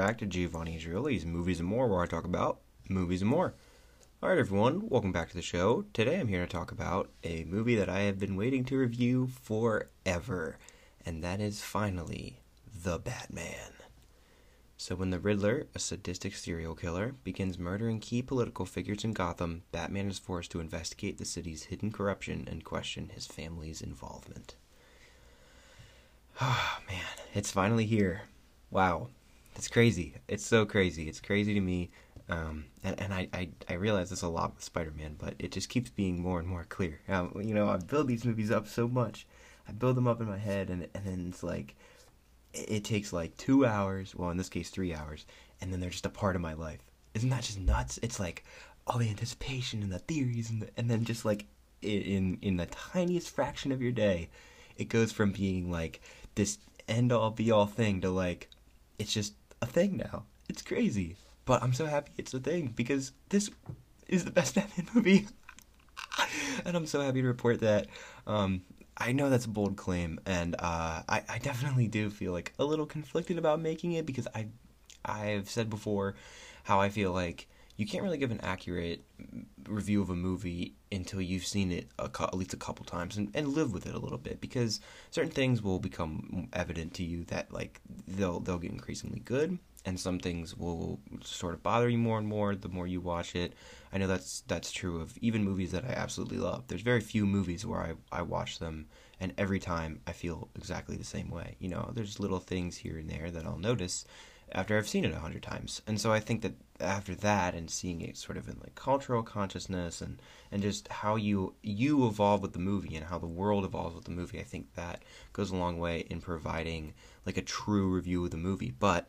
back to Giovanni Israeli's Movies and More, where I talk about movies and more. Alright, everyone, welcome back to the show. Today I'm here to talk about a movie that I have been waiting to review forever, and that is finally The Batman. So, when the Riddler, a sadistic serial killer, begins murdering key political figures in Gotham, Batman is forced to investigate the city's hidden corruption and question his family's involvement. Oh, man, it's finally here. Wow. It's crazy. It's so crazy. It's crazy to me. Um, and and I, I, I realize this a lot with Spider Man, but it just keeps being more and more clear. Um, you know, I build these movies up so much. I build them up in my head, and, and then it's like, it, it takes like two hours, well, in this case, three hours, and then they're just a part of my life. Isn't that just nuts? It's like all the anticipation and the theories, and, the, and then just like in in the tiniest fraction of your day, it goes from being like this end all be all thing to like it's just a thing now. It's crazy. But I'm so happy it's a thing because this is the best Batman movie. and I'm so happy to report that. Um, I know that's a bold claim, and uh, I, I definitely do feel like a little conflicted about making it because I I've said before how I feel like you can't really give an accurate review of a movie until you've seen it a, at least a couple times and, and live with it a little bit because certain things will become evident to you that like they'll they'll get increasingly good and some things will sort of bother you more and more the more you watch it. I know that's that's true of even movies that I absolutely love. There's very few movies where I I watch them and every time I feel exactly the same way. You know, there's little things here and there that I'll notice after I've seen it a hundred times. And so I think that after that and seeing it sort of in like cultural consciousness and and just how you you evolve with the movie and how the world evolves with the movie, I think that goes a long way in providing like a true review of the movie. But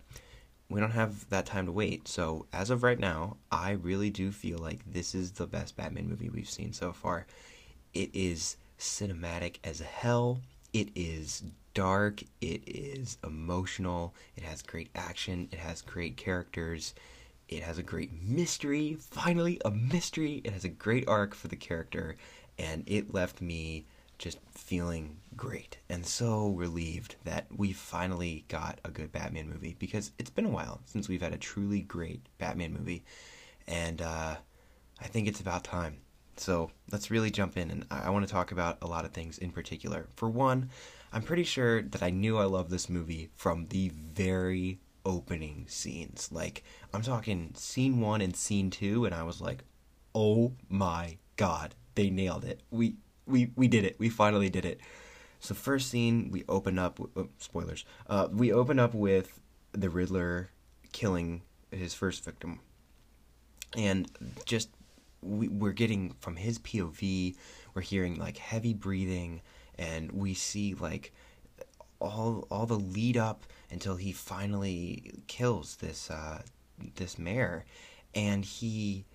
we don't have that time to wait. So as of right now, I really do feel like this is the best Batman movie we've seen so far. It is cinematic as hell. It is dark, it is emotional, it has great action, it has great characters, it has a great mystery. Finally, a mystery. It has a great arc for the character, and it left me just feeling great and so relieved that we finally got a good Batman movie because it's been a while since we've had a truly great Batman movie, and uh, I think it's about time. So let's really jump in, and I, want to talk about a lot of things in particular. For one, I'm pretty sure that I knew I loved this movie from the very opening scenes. Like, I'm talking scene one and scene two, and I was like, oh my god, they nailed it. We we we did it. We finally did it. So first scene, we open up. Oh, spoilers. Uh, we open up with the Riddler killing his first victim, and just we, we're getting from his POV. We're hearing like heavy breathing, and we see like all all the lead up until he finally kills this uh, this mayor, and he,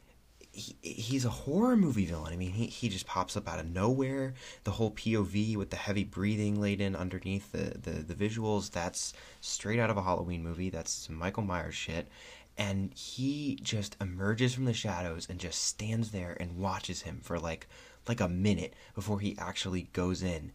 he he's a horror movie villain. I mean, he he just pops up out of nowhere. The whole POV with the heavy breathing laid in underneath the the, the visuals that's straight out of a Halloween movie. That's Michael Myers shit. And he just emerges from the shadows and just stands there and watches him for like like a minute before he actually goes in.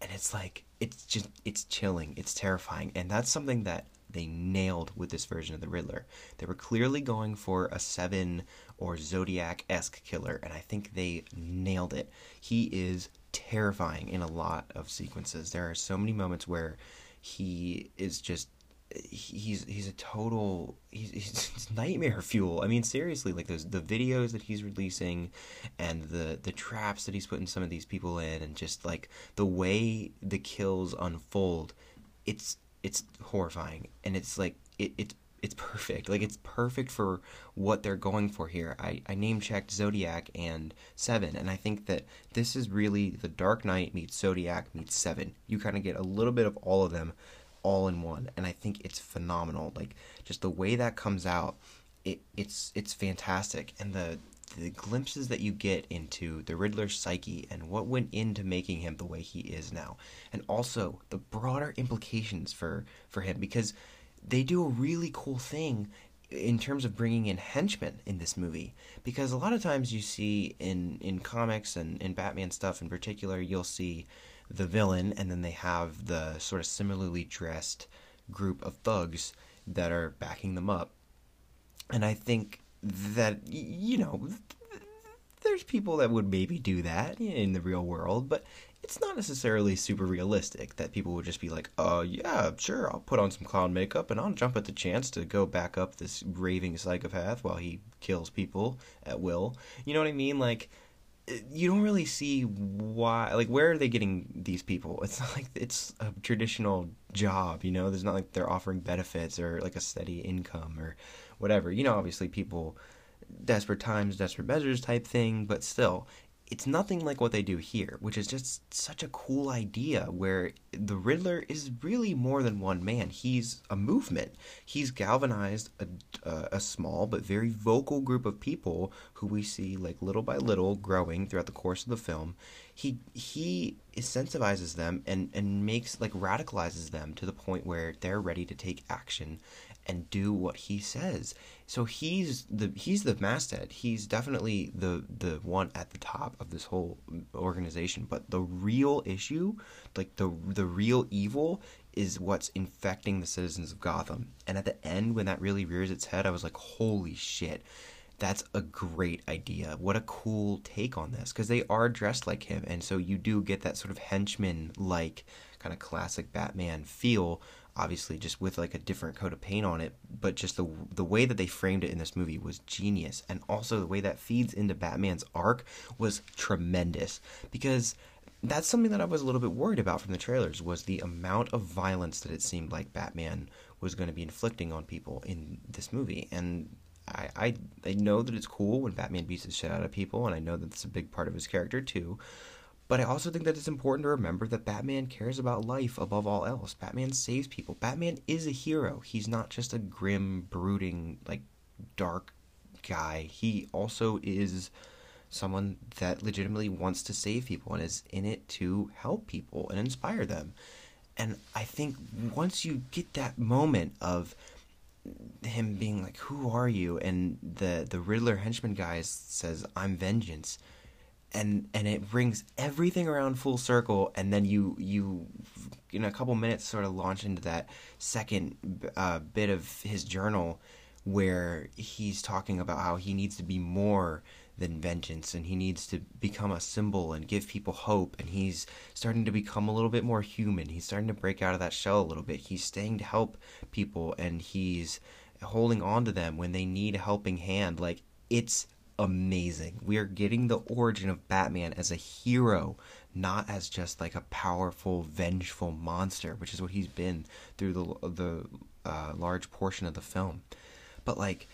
And it's like it's just it's chilling. It's terrifying. And that's something that they nailed with this version of the riddler. They were clearly going for a seven or zodiac-esque killer and i think they nailed it. He is terrifying in a lot of sequences. There are so many moments where he is just he's he's a total he's, he's nightmare fuel. I mean, seriously, like those the videos that he's releasing, and the the traps that he's putting some of these people in, and just like the way the kills unfold, it's it's horrifying, and it's like it, it's it's perfect. Like it's perfect for what they're going for here. I, I name checked Zodiac and Seven, and I think that this is really the Dark Knight meets Zodiac meets Seven. You kind of get a little bit of all of them all in one and i think it's phenomenal. Like just the way that comes out it, it's it's fantastic. And the the glimpses that you get into the Riddler's psyche and what went into making him the way he is now, and also the broader implications for for him because they do a really cool thing in terms of bringing in henchmen in this movie. Because a lot of times you see in in comics and in Batman stuff in particular you'll see the villain, and then they have the sort of similarly dressed group of thugs that are backing them up. And I think that, you know, there's people that would maybe do that in the real world, but it's not necessarily super realistic that people would just be like, "Oh yeah, sure, I'll put on some clown makeup and I'll jump at the chance to go back up this raving psychopath while he kills people at will." You know what I mean? Like you don't really see why like where are they getting these people? It's not like it's a traditional job you know? There's not like they're offering benefits or like a steady income or whatever. You know obviously people desperate times desperate measures type thing but still it's nothing like what they do here, which is just such a cool idea where the Riddler is really more than one man. He's a movement. He's galvanized a, uh, a, small but very vocal group of people who we see like little by little growing throughout the course of the film. He he incentivizes them and and makes like radicalizes them to the point where they're ready to take action and do what he says. So he's the he's the masthead. He's definitely the the one at the top of this whole organization. But the real issue, like the the real evil, is what's infecting the citizens of Gotham. And at the end, when that really rears its head, I was like, holy shit. That's a great idea. What a cool take on this because they are dressed like him, and so you do get that sort of henchman like kind of classic Batman feel obviously just with like a different coat of paint on it but just the the way that they framed it in this movie was genius and also the way that feeds into Batman's arc was tremendous because that's something that I was a little bit worried about from the trailers was the amount of violence that it seemed like Batman was going to be inflicting on people in this movie and I, I I know that it's cool when Batman beats the shit out of people and I know that it's a big part of his character too but I also think that it's important to remember that Batman cares about life above all else. Batman saves people. Batman is a hero. He's not just a grim, brooding, like dark guy. He also is someone that legitimately wants to save people and is in it to help people and inspire them. And I think once you get that moment of him being like, "Who are you?" and the the Riddler henchman guy says, "I'm vengeance." and and it brings everything around full circle and then you you in a couple minutes sort of launch into that second uh, bit of his journal where he's talking about how he needs to be more than vengeance and he needs to become a symbol and give people hope and he's starting to become a little bit more human he's starting to break out of that shell a little bit he's staying to help people and he's holding on to them when they need a helping hand like it's amazing. We are getting the origin of Batman as a hero, not as just like a powerful, vengeful monster, which is what he's been through the the uh, large portion of the film. But like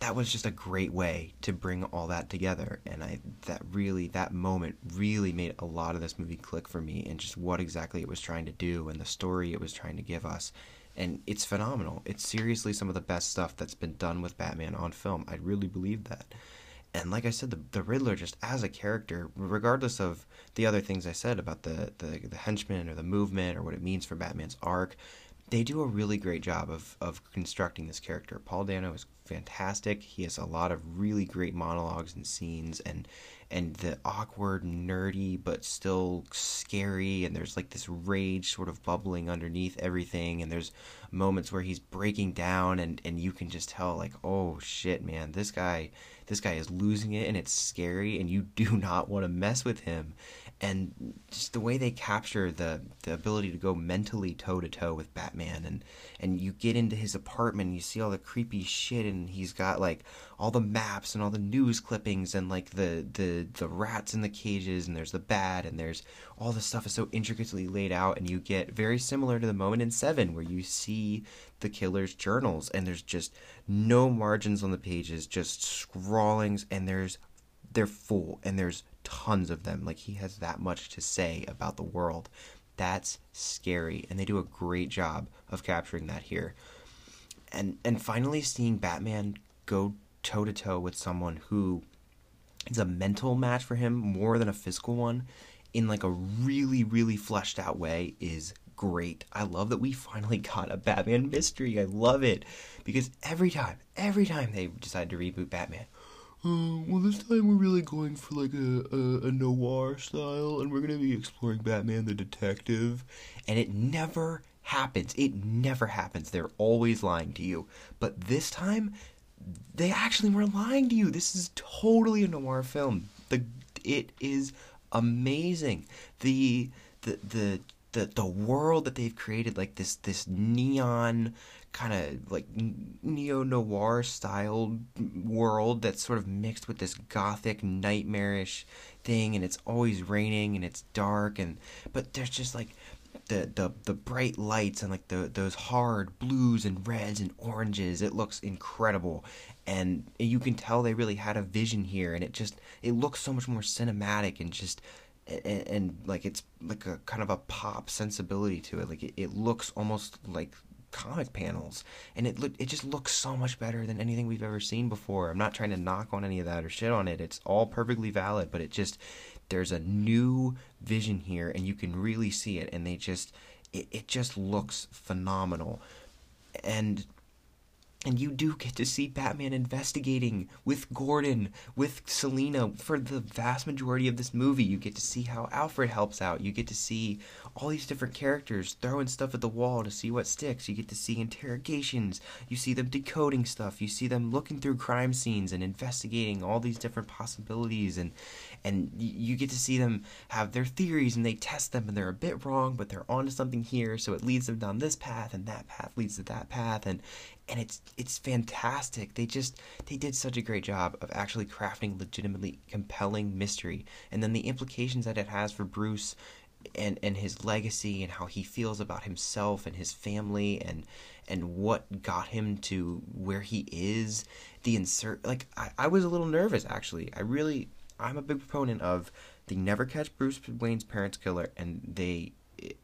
that was just a great way to bring all that together and i that really that moment really made a lot of this movie click for me and just what exactly it was trying to do and the story it was trying to give us and it's phenomenal. It's seriously some of the best stuff that's been done with Batman on film. I really believe that. And like I said, the, the Riddler just as a character, regardless of the other things I said about the, the the henchman or the movement or what it means for Batman's arc, they do a really great job of of constructing this character. Paul Dano is fantastic. He has a lot of really great monologues and scenes and and the awkward, nerdy, but still scary. And there's like this rage sort of bubbling underneath everything. And there's moments where he's breaking down, and, and you can just tell, like, oh shit, man, this guy, this guy is losing it, and it's scary, and you do not want to mess with him and just the way they capture the the ability to go mentally toe to toe with Batman and and you get into his apartment and you see all the creepy shit and he's got like all the maps and all the news clippings and like the the the rats in the cages and there's the bat and there's all the stuff is so intricately laid out and you get very similar to the moment in 7 where you see the killer's journals and there's just no margins on the pages just scrawlings and there's they're full and there's tons of them. Like he has that much to say about the world. That's scary, and they do a great job of capturing that here. And and finally, seeing Batman go toe to toe with someone who is a mental match for him more than a physical one, in like a really really fleshed out way, is great. I love that we finally got a Batman mystery. I love it because every time, every time they decide to reboot Batman, uh, well, this time we're really going for like a, a, a noir style, and we're gonna be exploring Batman the detective, and it never happens. It never happens. They're always lying to you. But this time, they actually were lying to you. This is totally a noir film. The it is amazing. The the the the the world that they've created like this this neon kind of like neo noir style world that's sort of mixed with this gothic nightmarish thing and it's always raining and it's dark and but there's just like the the, the bright lights and like the those hard blues and reds and oranges. It looks incredible. And you can tell they really had a vision here and it just it looks so much more cinematic and just and, and, like it's like a kind of a pop sensibility to it. Like it, it looks almost like comic panels, and it look it just looks so much better than anything we've ever seen before. I'm not trying to knock on any of that or shit on it. It's all perfectly valid, but it just there's a new vision here, and you can really see it, and they just it, it just looks phenomenal, and and you do get to see Batman investigating with Gordon, with Selina for the vast majority of this movie. You get to see how Alfred helps out. You get to see all these different characters throwing stuff at the wall to see what sticks. You get to see interrogations. You see them decoding stuff. You see them looking through crime scenes and investigating all these different possibilities and and you get to see them have their theories and they test them and they're a bit wrong, but they're onto something here, so it leads them down this path and that path leads to that path and and it's it's fantastic. They just they did such a great job of actually crafting legitimately compelling mystery, and then the implications that it has for Bruce and and his legacy and how he feels about himself and his family and and what got him to where he is. The insert like I, I was a little nervous actually. I really I'm a big proponent of they never catch Bruce Wayne's parents' killer and they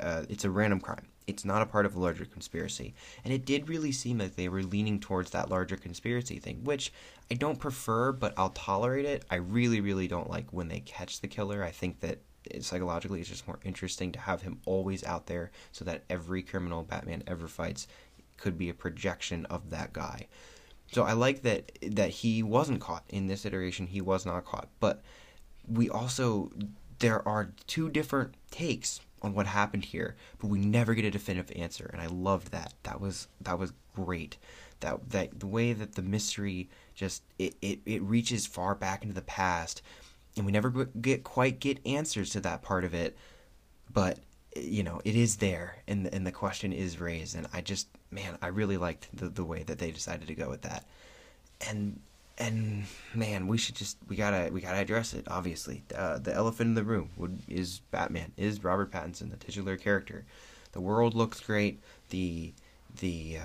uh, it's a random crime it's not a part of a larger conspiracy. And it did really seem like they were leaning towards that larger conspiracy thing, which I don't prefer, but I'll tolerate it. I really, really don't like when they catch the killer. I think that psychologically it's just more interesting to have him always out there so that every criminal Batman ever fights could be a projection of that guy. So I like that that he wasn't caught in this iteration. He was not caught, but we also there are two different takes on what happened here, but we never get a definitive answer, and I loved that. That was that was great. That that the way that the mystery just it, it, it reaches far back into the past, and we never get quite get answers to that part of it, but you know it is there, and and the question is raised, and I just man I really liked the the way that they decided to go with that, and and man, we should just we gotta we gotta address it. Obviously, uh, the elephant in the room would, is Batman, is Robert Pattinson, the titular character. The world looks great. The the,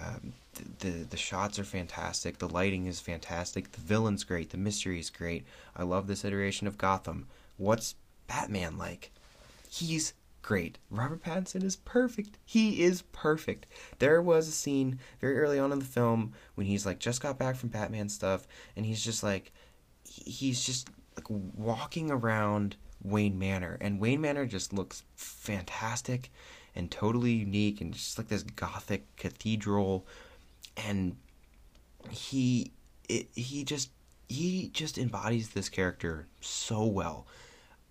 the the the shots are fantastic. The lighting is fantastic. The villain's great. The mystery is great. I love this iteration of Gotham. What's Batman like? He's great. Robert Pattinson is perfect. He is perfect. There was a scene very early on in the film when he's like just got back from Batman stuff and he's just like he's just like walking around Wayne Manor and Wayne Manor just looks fantastic and totally unique and just like this gothic cathedral and he it, he just he just embodies this character so well.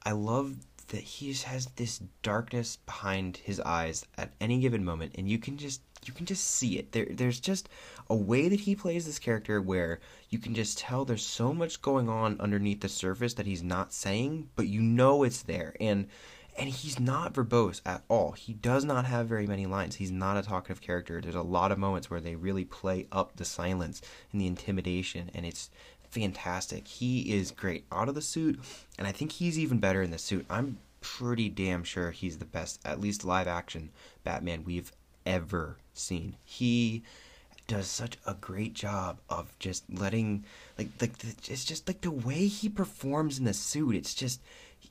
I love that he just has this darkness behind his eyes at any given moment and you can just you can just see it. There there's just a way that he plays this character where you can just tell there's so much going on underneath the surface that he's not saying but you know it's there. And and he's not verbose at all. He does not have very many lines. He's not a talkative character. There's a lot of moments where they really play up the silence and the intimidation and it's fantastic. He is great out of the suit, and I think he's even better in the suit. I'm pretty damn sure he's the best, at least live action Batman we've ever seen. He does such a great job of just letting like like it's just like the way he performs in the suit. It's just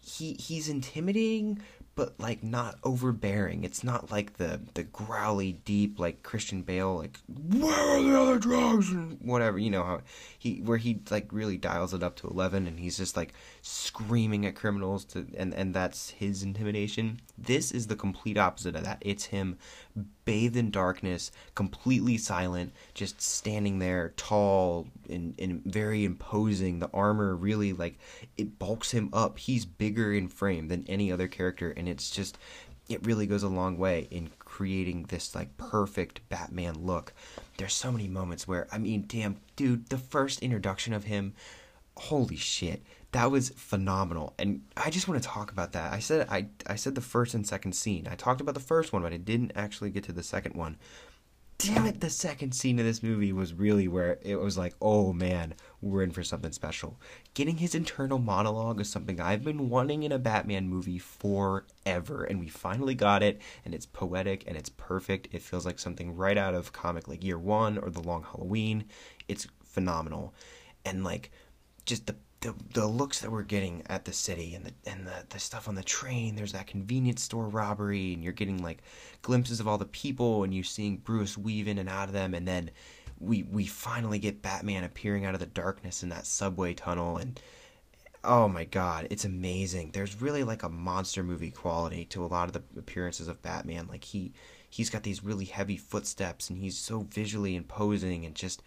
he he's intimidating but like not overbearing. It's not like the the growly, deep like Christian Bale, like where are the other drugs and whatever. You know how he where he like really dials it up to eleven, and he's just like screaming at criminals to, and and that's his intimidation. This is the complete opposite of that. It's him bathed in darkness, completely silent, just standing there, tall and, and very imposing. The armor really like it bulks him up. He's bigger in frame than any other character, and it's just it really goes a long way in creating this like perfect Batman look. There's so many moments where I mean, damn, dude, the first introduction of him, holy shit, that was phenomenal. And I just want to talk about that. I said I I said the first and second scene. I talked about the first one, but I didn't actually get to the second one damn it, the second scene of this movie was really where it was like, oh man, we're in for something special. Getting his internal monologue is something I've been wanting in a Batman movie forever, and we finally got it, and it's poetic and it's perfect. It feels like something right out of comic like Year One or The Long Halloween. It's phenomenal. And like, just the the the looks that we're getting at the city and the and the, the stuff on the train there's that convenience store robbery and you're getting like glimpses of all the people and you're seeing Bruce weave in and out of them and then we we finally get Batman appearing out of the darkness in that subway tunnel and oh my god it's amazing. There's really like a monster movie quality to a lot of the appearances of Batman. Like he he's got these really heavy footsteps and he's so visually imposing and just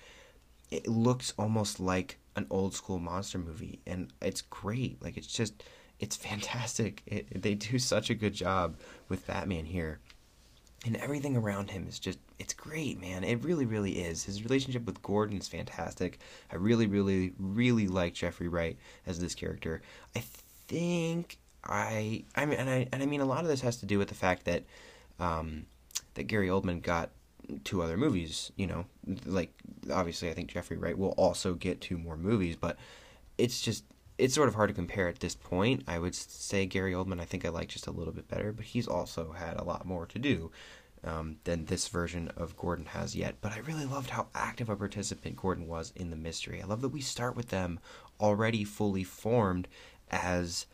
it looks almost like an old school monster movie and it's great. Like it's just it's fantastic. It, they do such a good job with batman here. And everything around him is just it's great man. It really really is. His relationship with gordon is fantastic. I really really really like jeffrey wright as this character. I think i i mean and i and i mean a lot of this has to do with the fact that um that gary oldman got two other movies. You know, like obviously, I think Jeffrey Wright will also get two more movies, but it's just it's sort of hard to compare at this point. I would say Gary Oldman, I think I like just a little bit better, but he's also had a lot more to do um, than this version of Gordon has yet. But I really loved how active a participant Gordon was in the mystery. I love that we start with them already fully formed as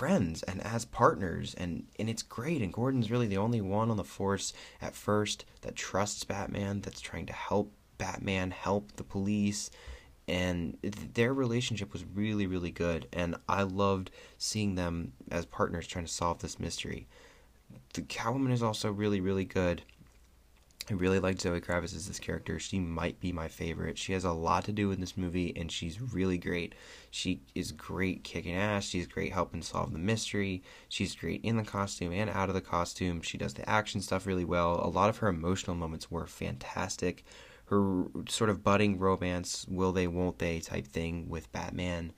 friends and as partners and and it's great and Gordon's really the only one on the force at first that trusts Batman that's trying to help Batman help the police and their relationship was really really good and I loved seeing them as partners trying to solve this mystery. The Catwoman is also really really good I really like Zoe Kravitz as this character. She might be my favorite. She has a lot to do in this movie, and she's really great. She is great kicking ass. She's great helping solve the mystery. She's great in the costume and out of the costume. She does the action stuff really well. A lot of her emotional moments were fantastic. Her sort of budding romance, will they, won't they type thing with Batman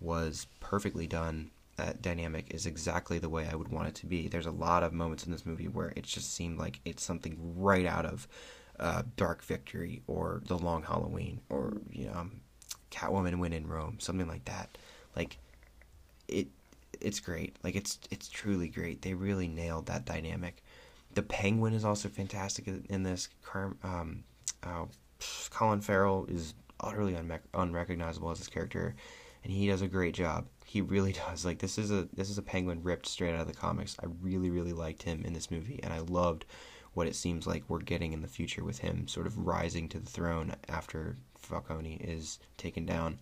was perfectly done that dynamic is exactly the way I would want it to be. There's a lot of moments in this movie where it just seemed like it's something right out of uh, Dark Victory or The Long Halloween or you know Catwoman When in Rome, something like that. Like it, it's great. Like it's it's truly great. They really nailed that dynamic. The Penguin is also fantastic in this. Um, uh, Colin Farrell is utterly unrecognizable as his character, and he does a great job. He really does. Like this is a this is a penguin ripped straight out of the comics. I really really liked him in this movie, and I loved what it seems like we're getting in the future with him, sort of rising to the throne after Falcone is taken down.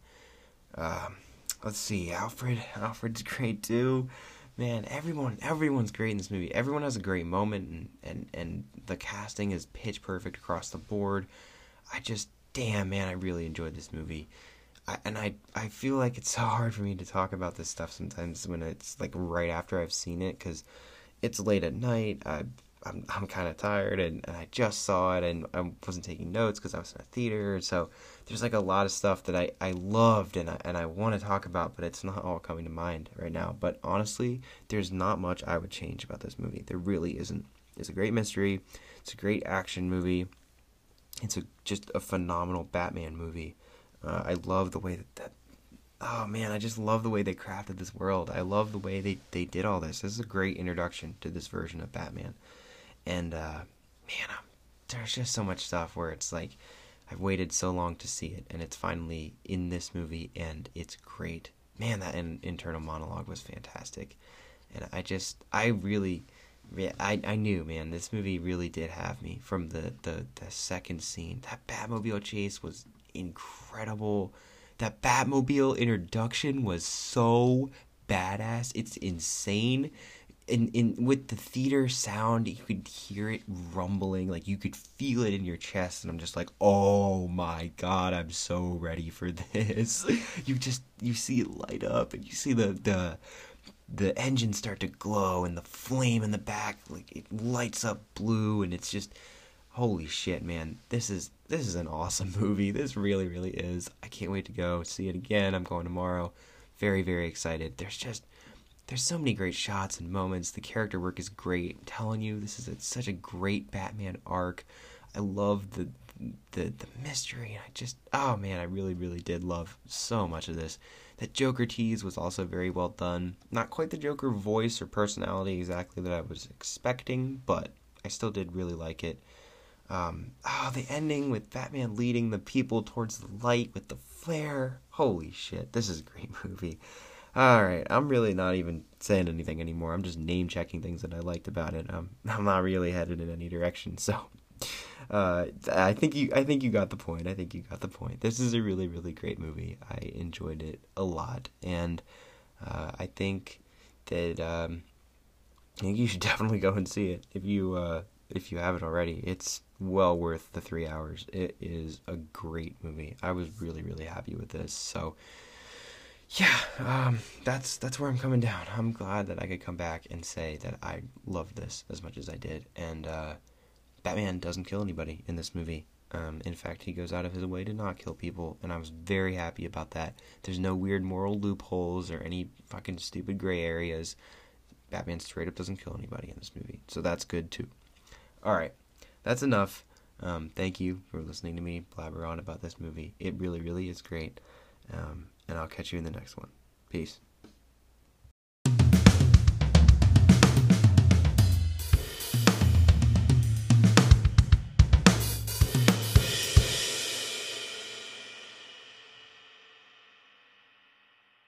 Um, let's see, Alfred. Alfred's great too. Man, everyone everyone's great in this movie. Everyone has a great moment, and and and the casting is pitch perfect across the board. I just damn man, I really enjoyed this movie. I, and I I feel like it's so hard for me to talk about this stuff sometimes when it's like right after I've seen it because it's late at night. I I'm I'm kind of tired and, and I just saw it and I wasn't taking notes because I was in a theater. So there's like a lot of stuff that I, I loved and I and I want to talk about, but it's not all coming to mind right now. But honestly, there's not much I would change about this movie. There really isn't. It's a great mystery. It's a great action movie. It's a just a phenomenal Batman movie. Uh, I love the way that, that oh man, I just love the way they crafted this world. I love the way they, they did all this. This is a great introduction to this version of Batman. And uh, man, I'm, there's just so much stuff where it's like I've waited so long to see it, and it's finally in this movie, and it's great. Man, that in, internal monologue was fantastic, and I just I really. I, I knew, man. This movie really did have me from the, the, the second scene. That Batmobile chase was incredible. That Batmobile introduction was so badass. It's insane. In in with the theater sound, you could hear it rumbling, like you could feel it in your chest, and I'm just like, oh my god, I'm so ready for this. you just you see it light up, and you see the the the engines start to glow and the flame in the back like it lights up blue and it's just holy shit man this is this is an awesome movie. This really really is. I can't wait to go see it again. I'm going tomorrow. Very very excited. There's just there's so many great shots and moments. The character work is great. I'm telling you this is a, such a great batman arc. I love the the the mystery i just oh man i really really did love so much of this. That joker tease was also very well done. Not quite the joker voice or personality exactly that i was expecting but i still did really like it um, oh, the ending with Batman leading the people towards the light with the flare. Holy shit, this is a great movie. All right, I'm really not even saying anything anymore. I'm just name checking things that I liked about it. Um, I'm not really headed in any direction. So, uh, I think you, I think you got the point. I think you got the point. This is a really, really great movie. I enjoyed it a lot, and uh, I think that um, I think you should definitely go and see it if you uh, if you haven't already. It's well worth the three hours. It is a great movie. I was really, really happy with this. So, yeah, um, that's that's where I'm coming down. I'm glad that I could come back and say that I loved this as much as I did. And uh, Batman doesn't kill anybody in this movie. Um, in fact, he goes out of his way to not kill people, and I was very happy about that. There's no weird moral loopholes or any fucking stupid gray areas. Batman straight up doesn't kill anybody in this movie, so that's good too. All right, that's enough. Um, thank you for listening to me blabber on about this movie. It really, really is great. Um, and I'll catch you in the next one. Peace.